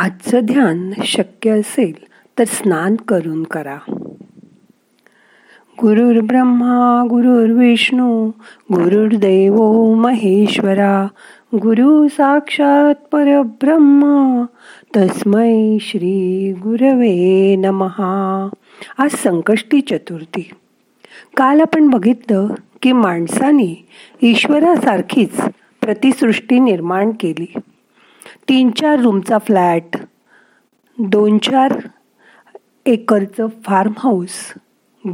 आजचं ध्यान शक्य असेल तर स्नान करून करा. गुरुर् ब्रह्मा गुरुर्विष्णू गुरुर्देव महेश्वरा गुरु साक्षात परब्रह्म तस्मै श्री गुरवे नमहा आज संकष्टी चतुर्थी. काल आपण बघितलं की माणसाने ईश्वरासारखीच प्रतिसृष्टी निर्माण केली. तीन चार रूमचा फ्लॅट दोन चार एकरचं फार्म हाऊस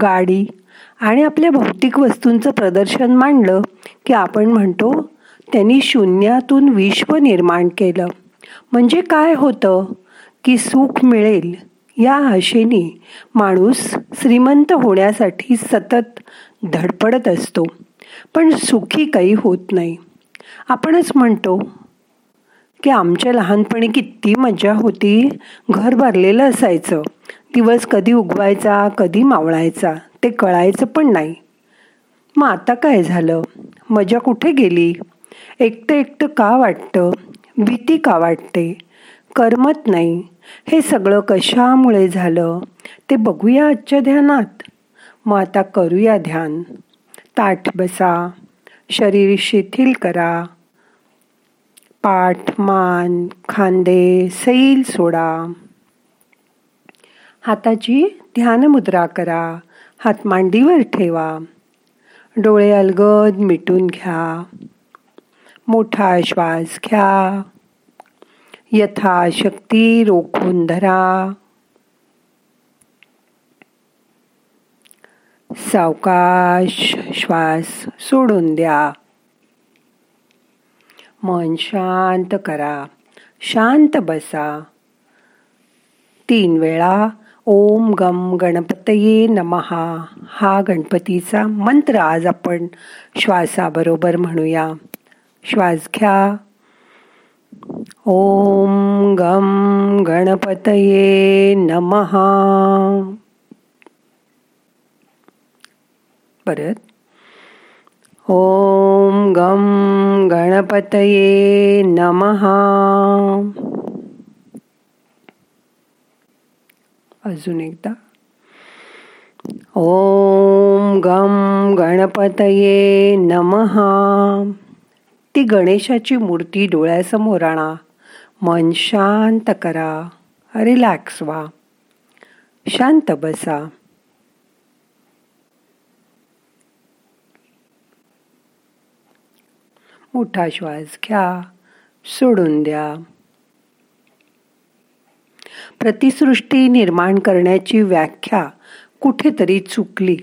गाडी आणि आपल्या भौतिक वस्तूंचं प्रदर्शन मांडलं की आपण म्हणतो त्यांनी शून्यातून विश्व निर्माण केलं. म्हणजे काय होतं की सुख मिळेल या आशेने माणूस श्रीमंत होण्यासाठी सतत धडपडत असतो. पण सुखी काही होत नाही. आपणच म्हणतो की आमच्या लहानपणी किती मजा होती. घर भरलेलं असायचं. दिवस कधी उगवायचा कधी मावळायचा ते कळायचं पण नाही. मग आता काय झालं? मजा कुठे गेली? एकटं एकटं का वाटतं? भीती का वाटते? करमत नाही. हे सगळं कशामुळे झालं? ते बघूया आजच्या ध्यानात. मग आता करूया ध्यान. ताठ बसा. शरीर शिथिल करा. पाठ मान खांदे सैल सोडा. हाताची ध्यान मुद्रा करा. हात मांडीवर ठेवा. डोळे अलगद मिटून घ्या. मोठा श्वास घ्या. यथाशक्ती रोखून धरा. सावकाश श्वास सोडून द्या. मन शांत करा. शांत बसा. तीन वेळा ओम गम गणपतये नमहा हा गणपतीचा मंत्र आज आपण श्वासाबरोबर म्हणूया. श्वास घ्या. ओम गम गणपतये नमहा परत ओम गम गणपतये नमहा अजून एकदा. ओम गम गणपतये नमहा ती गणेशाची मूर्ती डोळ्यासमोर आणा. मन शांत करा. रिलॅक्स व्हा. शांत बसा. मोठा श्वास घ्या सोडून द्या. प्रतिसृष्टी निर्माण करण्याची व्याख्या कुठेतरी चुकली.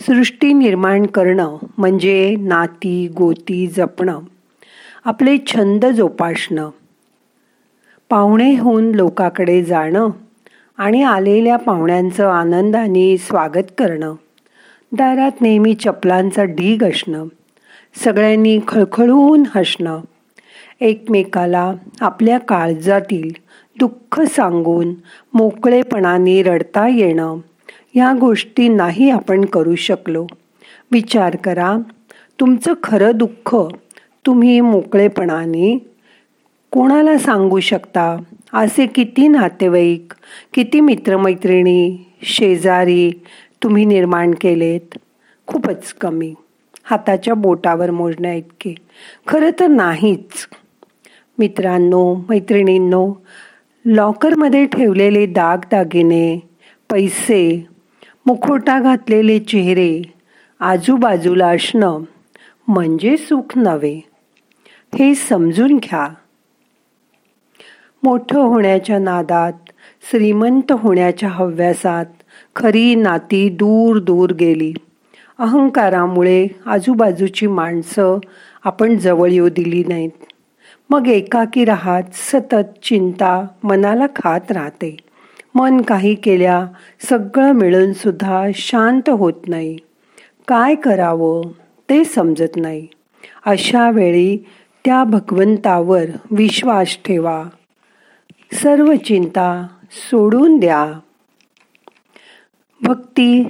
सृष्टी निर्माण करणं म्हणजे नाती गोती जपणं. आपले छंद जोपासणं. पाहुणे होऊन लोकाकडे जाणं आणि आलेल्या पाहुण्यांचं आनंदाने स्वागत करणं. दारात नेहमी चपलांचा ढीग असणं. सगळ्यांनी खळखळून हसणं. एकमेकाला आपल्या काळजातील दुःख सांगून मोकळेपणाने रडता येणं. ह्या गोष्टी नाही आपण करू शकलो. विचार करा तुमचं खरं दुःख तुम्ही मोकळेपणाने कोणाला सांगू शकता? असे किती नातेवाईक किती मित्रमैत्रिणी शेजारी तुम्ही निर्माण केलेत? खूपच कमी. हाताच्या बोटावर मोजण्या इतके. खरं तर नाहीच. मित्रांनो मैत्रिणींनो लॉकरमध्ये ठेवलेले दागदागिने पैसे मुखोटा घातलेले चेहरे आजूबाजूला असणं म्हणजे सुख नव्हे. हे समजून घ्या. मोठं होण्याच्या नादात श्रीमंत होण्याच्या हव्यासात खरी नाती दूर दूर गेली. अहंकारामुळे आजूबाजूची माणसं आपण जवळ येऊ दिली नाहीत. मग एकाकी राहत सतत चिंता मनाला खात राहते. मन काही केल्या सगळं मिळूनसुद्धा शांत होत नाही. काय करावं ते समजत नाही. अशा वेळी त्या भगवंतावर विश्वास ठेवा. सर्व चिंता सोडून द्या. भक्ती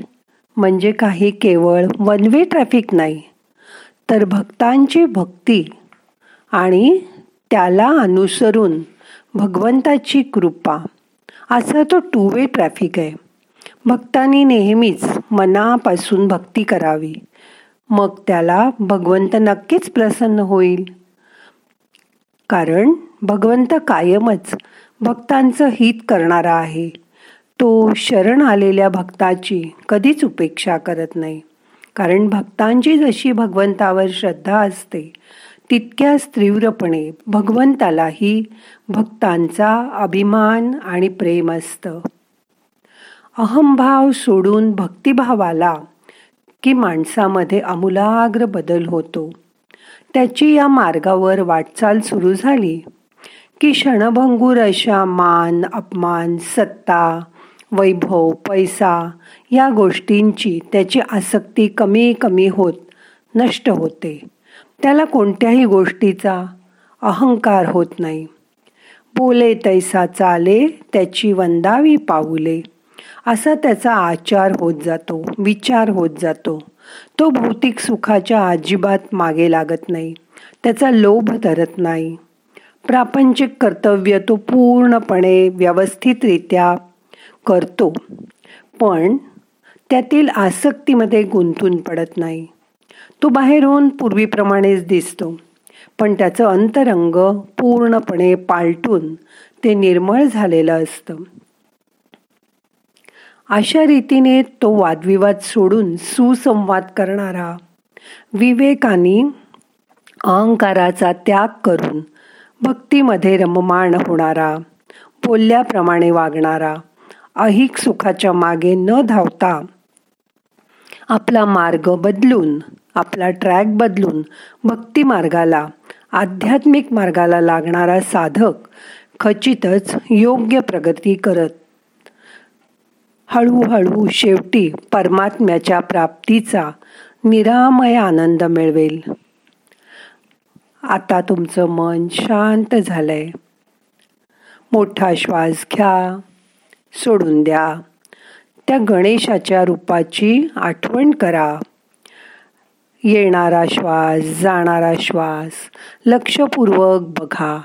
म्हणजे काही केवळ वन वे ट्रॅफिक नाही तर भक्तांची भक्ती आणि त्याला अनुसरून भगवंताची कृपा असा तो टू वे ट्रॅफिक आहे. भक्तांनी नेहमीच मनापासून भक्ती करावी. मग त्याला भगवंत नक्कीच प्रसन्न होईल. कारण भगवंत कायमच भक्तांचं हित करणारा आहे. तो शरण आलेल्या भक्ताची कधीच उपेक्षा करत नाही. कारण भक्तांची जशी भगवंतावर श्रद्धा असते तितक्याच तीव्रपणे भगवंतालाही भक्तांचा अभिमान आणि प्रेम असतं. अहमभाव सोडून भक्तिभावाला की माणसामध्ये अमूलाग्र बदल होतो. त्याची या मार्गावर वाटचाल सुरू झाली की क्षणभंगूर अशा मान अपमान सत्ता वैभव पैसा या गोष्टींची त्याची आसक्ती कमी कमी होत नष्ट होते. त्याला कोणत्याही गोष्टीचा अहंकार होत नाही. बोले तैसा चाले त्याची वंदावी पाऊले. असा त्याचा आचार होत जातो विचार होत जातो. तो भौतिक सुखाच्या अजिबात मागे लागत नाही. त्याचा लोभ धरत नाही. प्रापंचिक कर्तव्य तो पूर्णपणे व्यवस्थितरित्या करतो. पण त्यातील आसक्तीमध्ये गुंतून पडत नाही. तो बाहेरून पूर्वीप्रमाणेच दिसतो. पण त्याचं अंतरंग पूर्णपणे पालटून ते निर्मळ झालेलं असतं. अशा रीतीने तो वादविवाद सोडून सुसंवाद करणारा विवेकाने अहंकाराचा त्याग करून भक्तीमध्ये रममाण होणारा बोलल्याप्रमाणे वागणारा अहिक सुखाच्या मागे न धावता आपला मार्ग बदलून आपला ट्रॅक बदलून भक्ती मार्गाला आध्यात्मिक मार्गाला लागणारा साधक खचितच योग्य प्रगती करत. हळूहळू शेवटी परमात्म्याच्या प्राप्तीचा निरामय आनंद मिळवेल. आता तुमचं मन शांत झालंय. मोठा श्वास घ्या. सोडून द्या. त्या गणेशाच्या रूपाची आठवण करा. येणारा श्वास जाणारा श्वास लक्षपूर्वक बघा.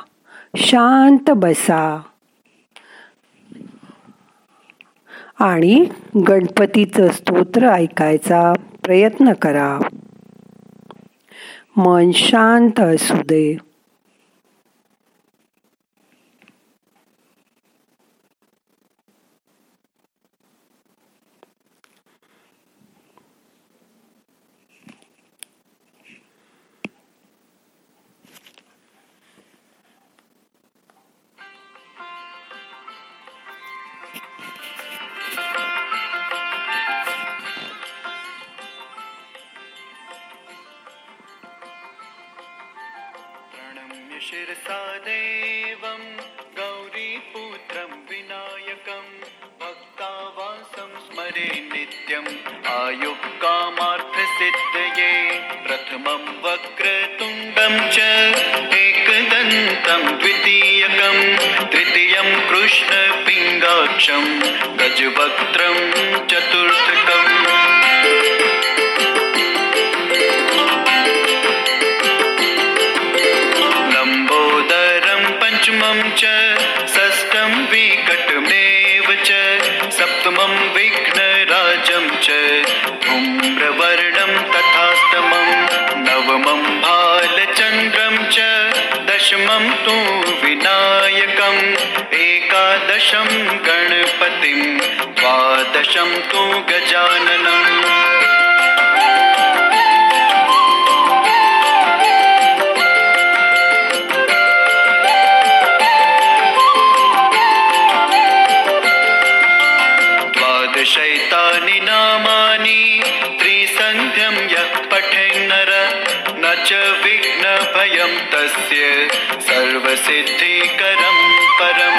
शांत बसा. आणि गणपतीचं स्तोत्र ऐकायचा प्रयत्न करा. मन शांत असू दे. भक्तावासं नित्यम् आयुक्कामार्थसिद्धये प्रथमं वक्रतुण्डं च एकदन्तं द्वितीयकं तृतीयं कृष्णपिङ्गाक्षं गजवक्त्रं चतुर्थकम्। दशमं तु विनायकम् एकादशं गणपतिं द्वादशं तु गजाननम् सिद्धिकरं परं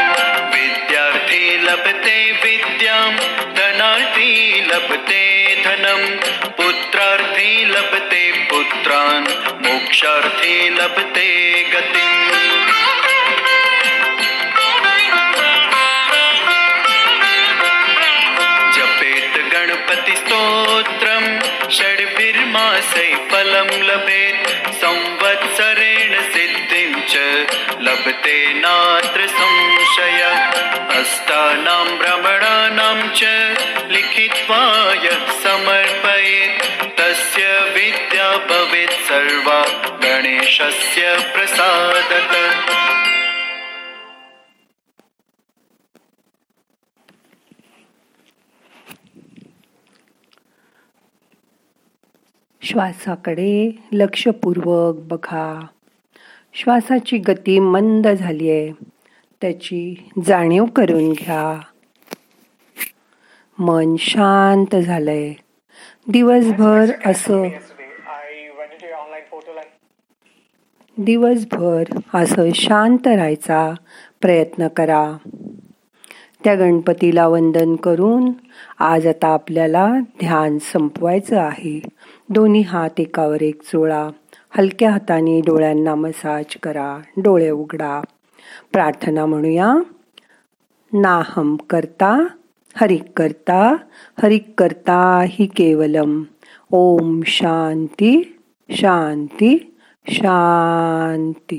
विद्यार्थी लभते विद्यां धनार्थी लभते धनं। पुत्रार्थी लभते पुत्रान् मोक्षार्थी लभते गतिम्। गणपतिस्तोत्रं षड्भिर्मासै फलं लभेत्। संवत्स लभते नात्र संशय अस्तानां भ्रमणानां च लिखित्वाय समर्पयेत् तस्य विद्या भवेत् सर्वा गणेशस्य प्रसादत। श्वासाकडे लक्षपूर्वक बघा. श्वासाची गती मंद झाली आहे. त्याची जाणीव करून घ्या. मन शांत झालंय. दिवसभर असं दिवसभर असं शांत राहायचा प्रयत्न करा. त्या गणपतीला वंदन करून आज आता आपल्याला ध्यान संपवायचं आहे. दोन्ही हात एकावर एक चोळा हलक्या हाताने डोळ्यांना मसाज करा, डोळे उघडा. प्रार्थना म्हणूया. नाहम करता हरिक करता हरिक करता ही केवलम. ओम शांती शांती शांती.